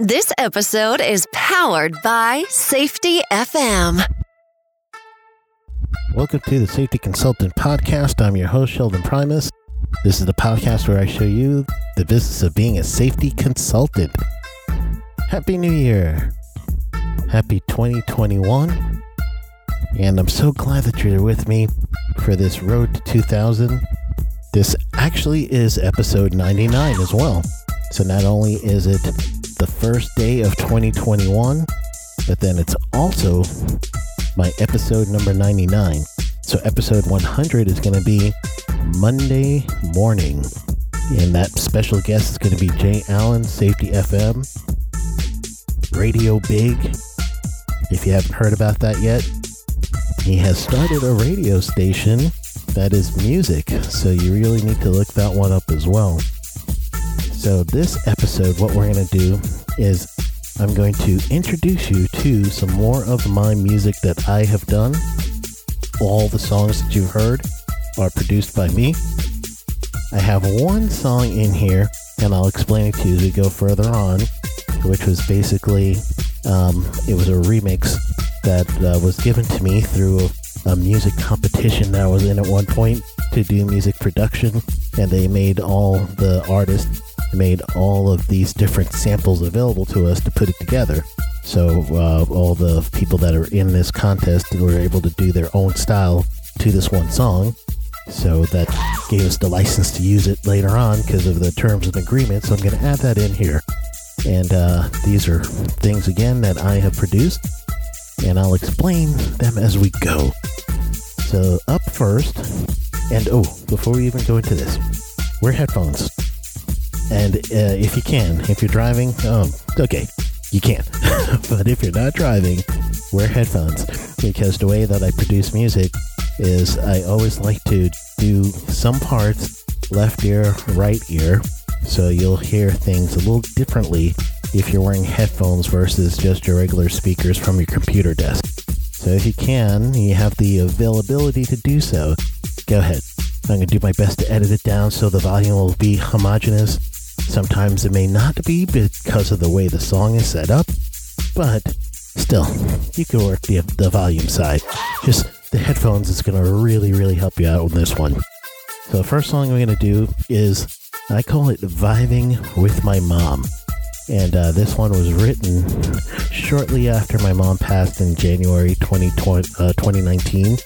This episode is powered by Safety FM. Welcome to the Safety Consultant Podcast. I'm your host, Sheldon Primus. This is the podcast where I show you the business of being a safety consultant. Happy New Year! Happy 2021. And I'm so glad that you're with me for this road to 2000. This actually is episode 99 as well. So not only is it the first day of 2021, but then it's also my episode number 99. So episode 100 is going to be Monday morning. And that special guest is going to be Jay Allen, Safety FM, Radio Big. If you haven't heard about that yet, he has started a radio station that is music, so you really need to look that one up as well. So, this episode, what we're going to do is I'm going to introduce you to some more of my music that I have done. All the songs that you've heard are produced by me. I have one song in here, and I'll explain it to you as we go further on, which was basically um, it was a remix that uh, was given to me through a music competition that I was in at one point to do music production, and they made all the artists made all of these different samples available to us to put it together. So uh, all the people that are in this contest were able to do their own style to this one song. So that gave us the license to use it later on because of the terms and agreement. So I'm going to add that in here. And uh, these are things again that I have produced, and I'll explain them as we go. So up first, and oh, before we even go into this, wear headphones. And uh, if you can, if you're driving, um, okay, you can. but if you're not driving, wear headphones because the way that I produce music is I always like to do some parts left ear, right ear. So you'll hear things a little differently if you're wearing headphones versus just your regular speakers from your computer desk. So if you can, you have the availability to do so, go ahead. I'm going to do my best to edit it down so the volume will be homogeneous. Sometimes it may not be because of the way the song is set up, but still, you can work the, the volume side. Just the headphones is going to really, really help you out on this one. So the first song I'm going to do is, I call it Vibing with My Mom and uh, this one was written shortly after my mom passed in January 2020, uh, 2019.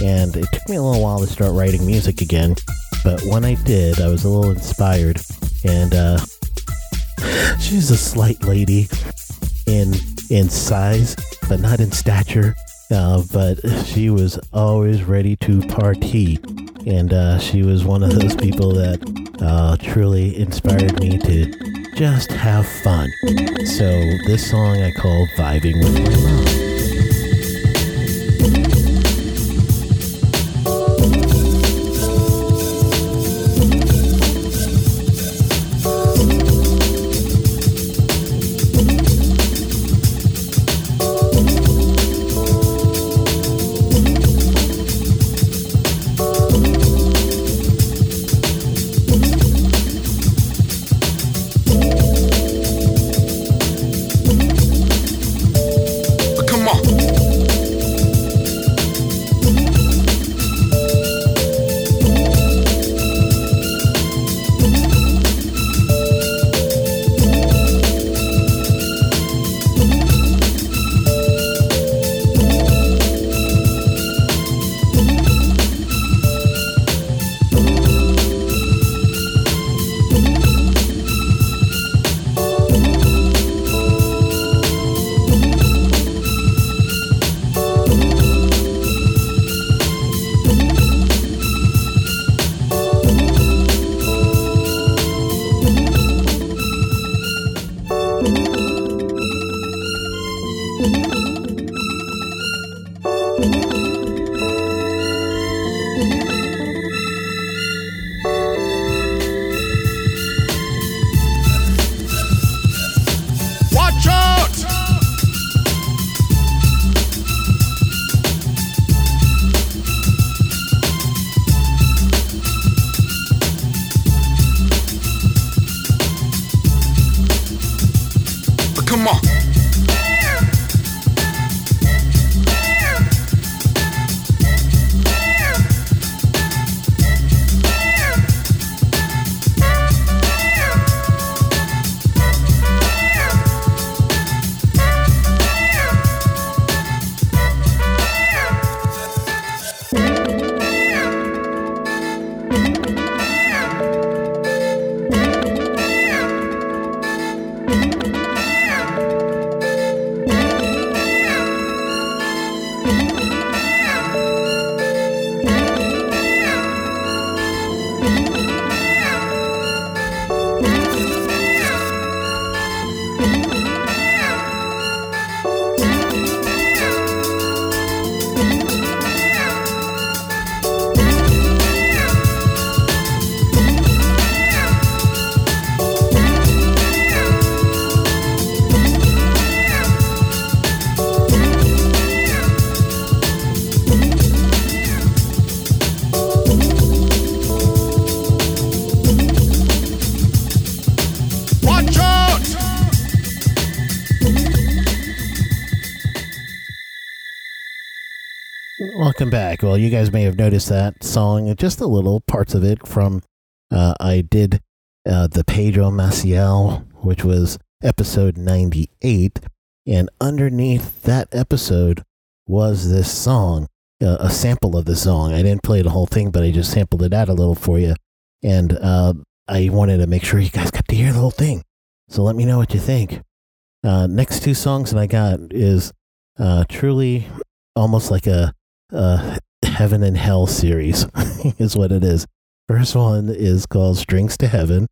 And it took me a little while to start writing music again, but when I did, I was a little inspired. And uh, she's a slight lady in in size, but not in stature. Uh, but she was always ready to party, and uh, she was one of those people that uh, truly inspired me to just have fun. So this song I call Vibing with My Mom. Well, you guys may have noticed that song, just a little parts of it from uh, I did uh, the Pedro Maciel, which was episode 98. And underneath that episode was this song, uh, a sample of the song. I didn't play the whole thing, but I just sampled it out a little for you. And uh, I wanted to make sure you guys got to hear the whole thing. So let me know what you think. Uh, next two songs that I got is uh, truly almost like a Heaven and Hell series, is what it is. First one is called Strings to Heaven.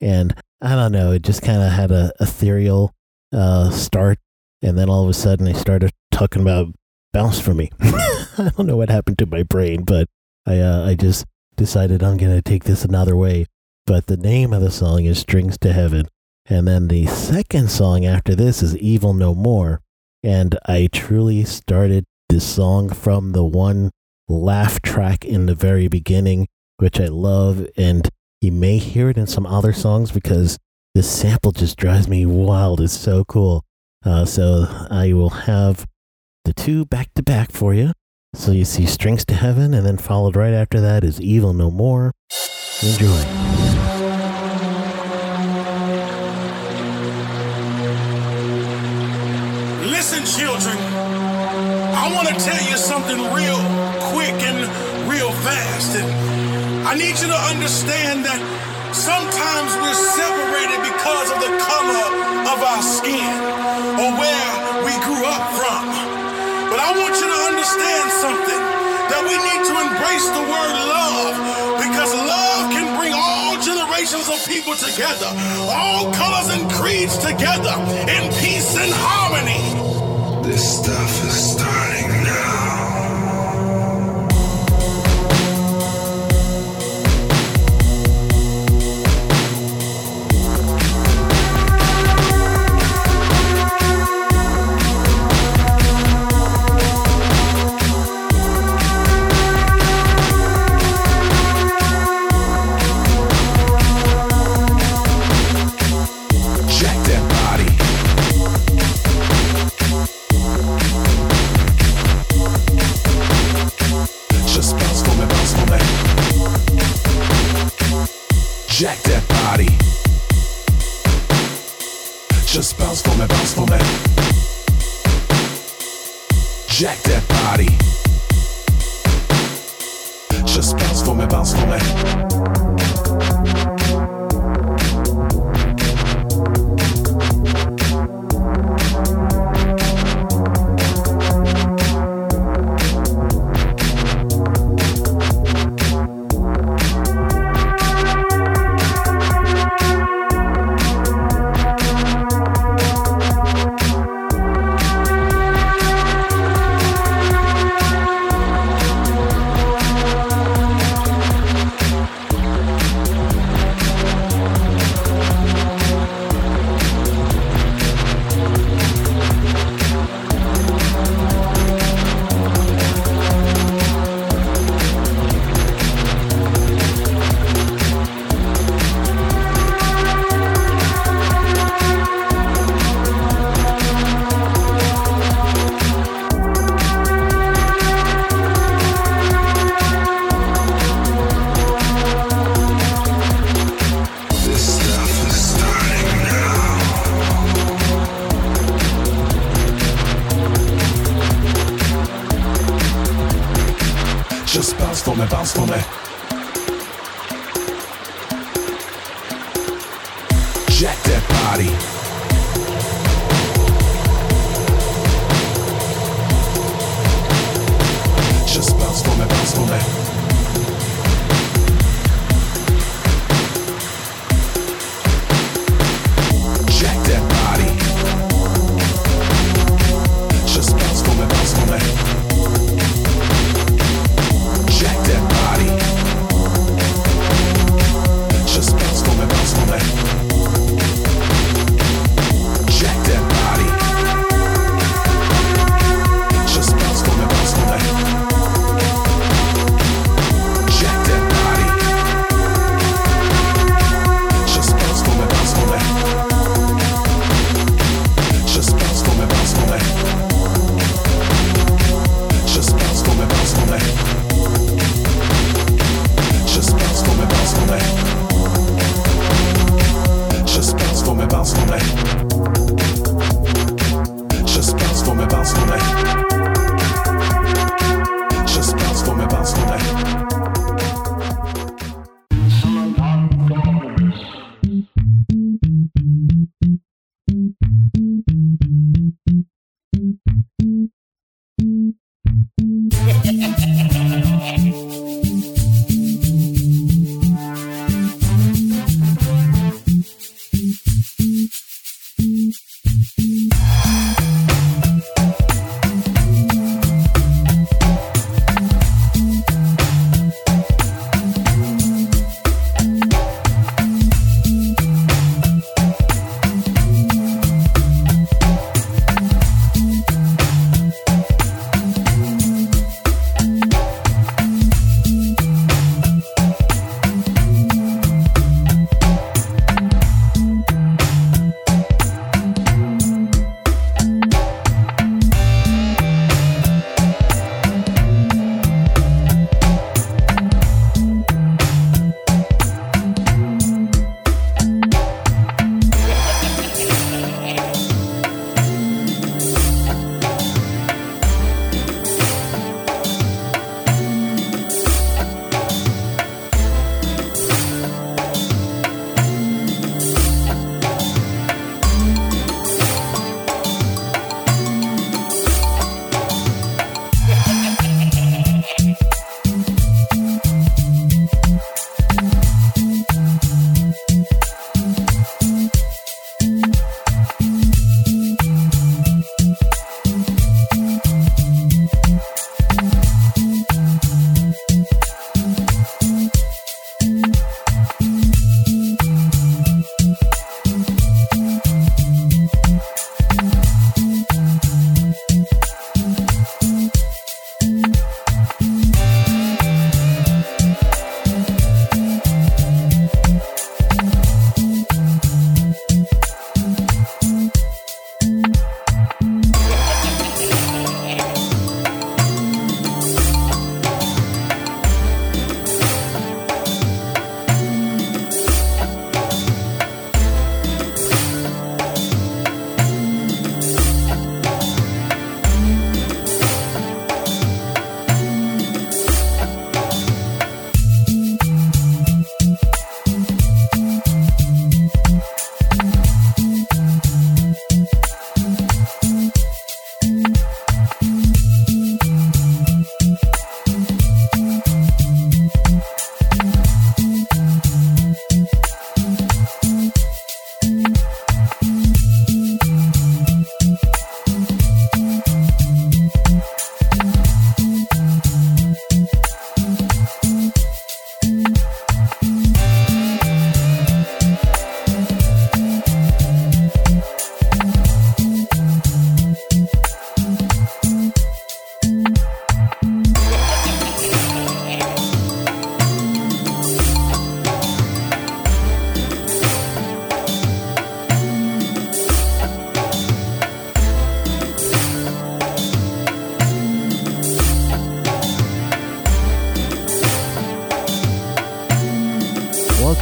And I don't know, it just kind of had a ethereal uh, start. And then all of a sudden, I started talking about Bounce for Me. I don't know what happened to my brain, but I, uh, I just decided I'm going to take this another way. But the name of the song is Strings to Heaven. And then the second song after this is Evil No More. And I truly started this song from the one laugh track in the very beginning, which I love. And you may hear it in some other songs because this sample just drives me wild. It's so cool. Uh, so I will have the two back to back for you. So you see Strings to Heaven, and then followed right after that is Evil No More. Enjoy. Listen, children. I want to tell you something real quick and real fast. And I need you to understand that sometimes we're separated because of the color of our skin or where we grew up from. But I want you to understand something that we need to embrace the word love because love can bring all generations of people together, all colors and creeds together in peace and harmony. This stuff is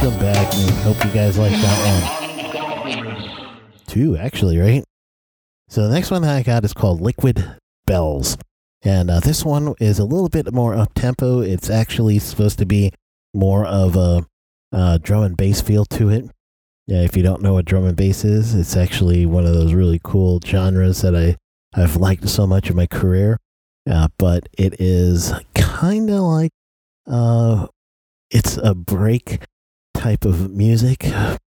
Welcome back, and hope you guys like that one. Two, actually, right? So the next one that I got is called Liquid Bells. And uh, this one is a little bit more up tempo. It's actually supposed to be more of a uh, drum and bass feel to it. Yeah, if you don't know what drum and bass is, it's actually one of those really cool genres that I I've liked so much in my career. Uh, but it is kind of like uh, it's a break type of music.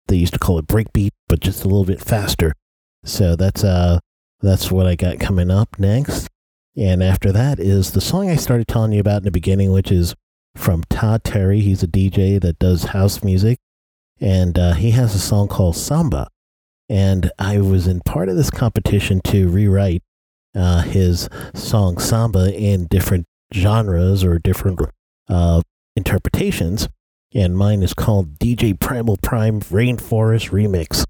They used to call it breakbeat, but just a little bit faster. So that's uh that's what I got coming up next. And after that is the song I started telling you about in the beginning, which is from Todd Terry. He's a DJ that does house music, and uh, he has a song called Samba. And I was in part of this competition to rewrite uh, his song Samba in different genres or different uh, interpretations. And mine is called DJ Primal Prime Rainforest Remix.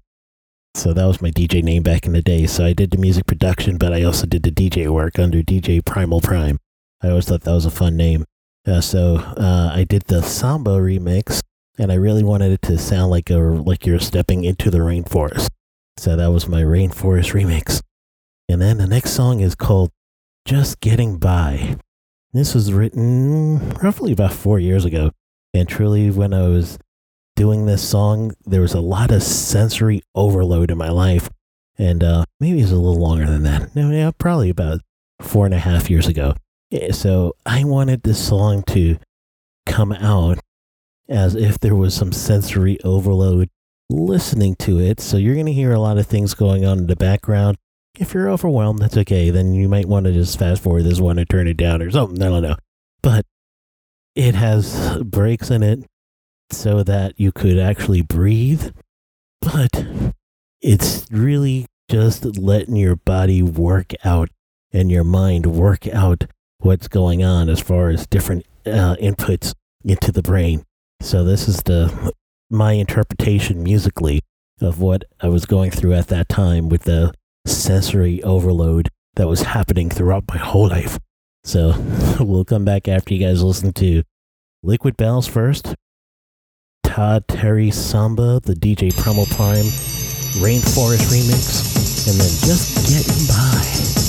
So that was my DJ name back in the day. So I did the music production, but I also did the DJ work under DJ Primal Prime. I always thought that was a fun name. Uh, so uh, I did the samba remix, and I really wanted it to sound like a like you're stepping into the rainforest. So that was my rainforest remix. And then the next song is called "Just Getting By." This was written roughly about four years ago, and truly, when I was doing this song, there was a lot of sensory overload in my life. And uh, maybe it's a little longer than that. No, yeah, probably about four and a half years ago. So I wanted this song to come out as if there was some sensory overload listening to it. So you're going to hear a lot of things going on in the background. If you're overwhelmed, that's okay. Then you might want to just fast forward this one and turn it down or something. I don't know. But it has breaks in it so that you could actually breathe. But it's really just letting your body work out and your mind work out what's going on as far as different uh, inputs into the brain. So this is the my interpretation musically of what I was going through at that time with the sensory overload that was happening throughout my whole life. So we'll come back after you guys listen to Liquid Bells first, Todd Terry Samba, the DJ Primal Prime Rainforest remix, and then just getting by.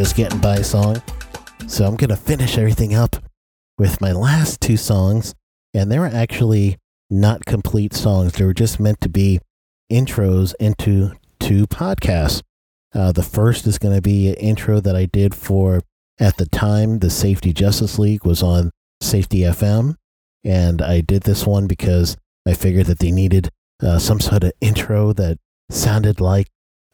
Just Getting By song. So I'm going to finish everything up with my last two songs. And they were actually not complete songs, they were just meant to be intros into two podcasts. Uh, the first is going to be an intro that I did for, at the time, the Safety Justice League was on Safety FM. And I did this one because I figured that they needed uh, some sort of intro that sounded like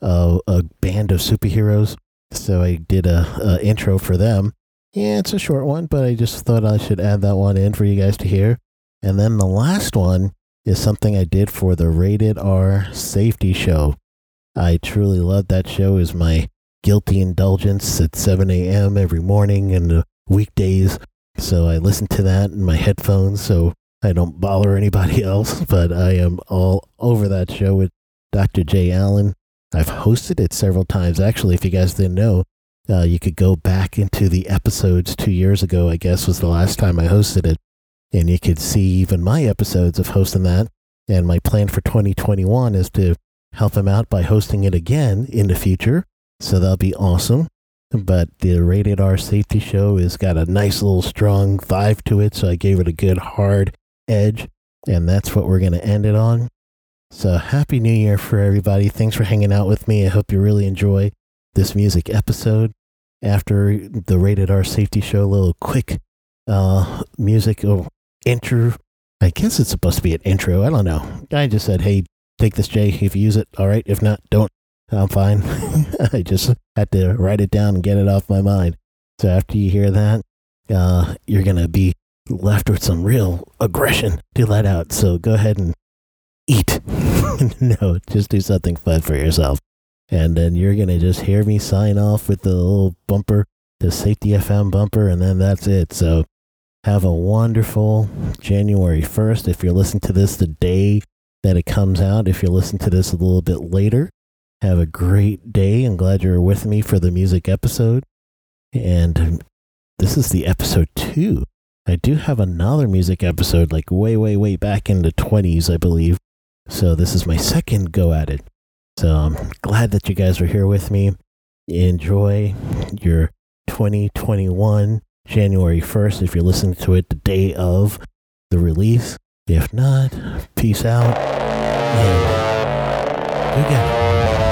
a band of superheroes. So I did a, a intro for them. Yeah, it's a short one, but I just thought I should add that one in for you guys to hear. And then the last one is something I did for the Rated R Safety Show. I truly love that show. is my guilty indulgence at 7 a.m. every morning and weekdays. So I listen to that in my headphones so I don't bother anybody else. But I am all over that show with Dr. Jay Allen. I've hosted it several times. Actually, if you guys didn't know, uh, you could go back into the episodes two years ago, I guess was the last time I hosted it. And you could see even my episodes of hosting that. And my plan for 2021 is to help him out by hosting it again in the future. So that'll be awesome. But the Rated R Safety Show has got a nice little strong vibe to it. So I gave it a good hard edge. And that's what we're going to end it on. So, Happy New Year for everybody. Thanks for hanging out with me. I hope you really enjoy this music episode. After the Rated R Safety Show, a little quick uh, music or intro. I guess it's supposed to be an intro. I don't know. I just said, hey, take this, Jay. If you use it, all right. If not, don't. I'm fine. I just had to write it down and get it off my mind. So, after you hear that, uh, you're going to be left with some real aggression to let out. So, go ahead and eat. no, just do something fun for yourself. And then you're going to just hear me sign off with the little bumper, the Safety FM bumper, and then that's it. So have a wonderful January 1st. If you're listening to this the day that it comes out. If you're listening to this a little bit later, have a great day. I'm glad you're with me for the music episode. And this is the episode two. I do have another music episode, like way, way, way back in the 20s, I believe. So this is my second go at it. So I'm glad that you guys are here with me. Enjoy your 2021 January 1st if you're listening to it the day of the release. If not, peace out and we got it.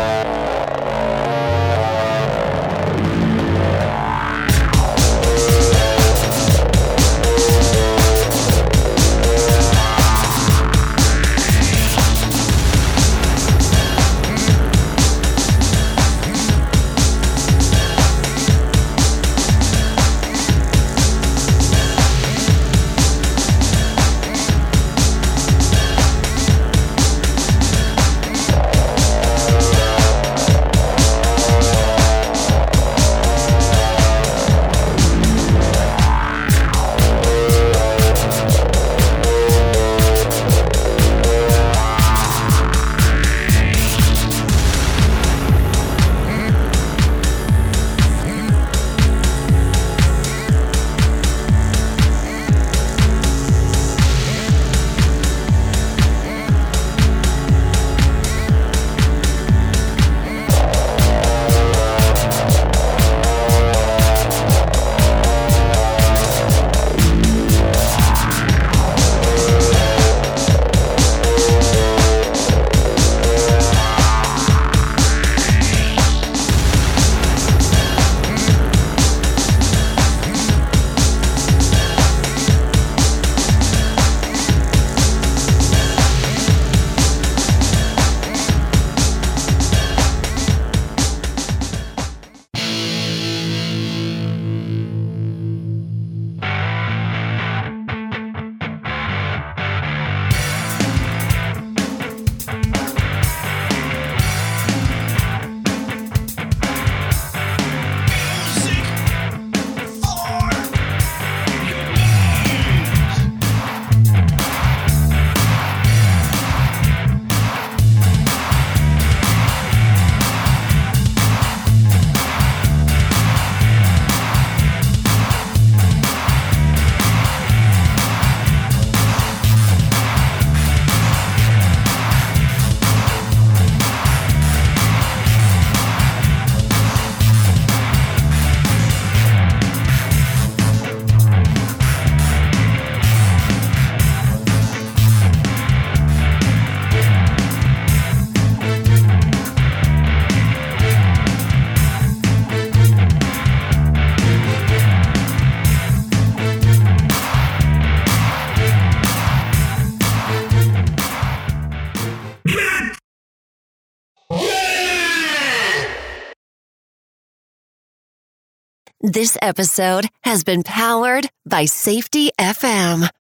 This episode has been powered by Safety FM.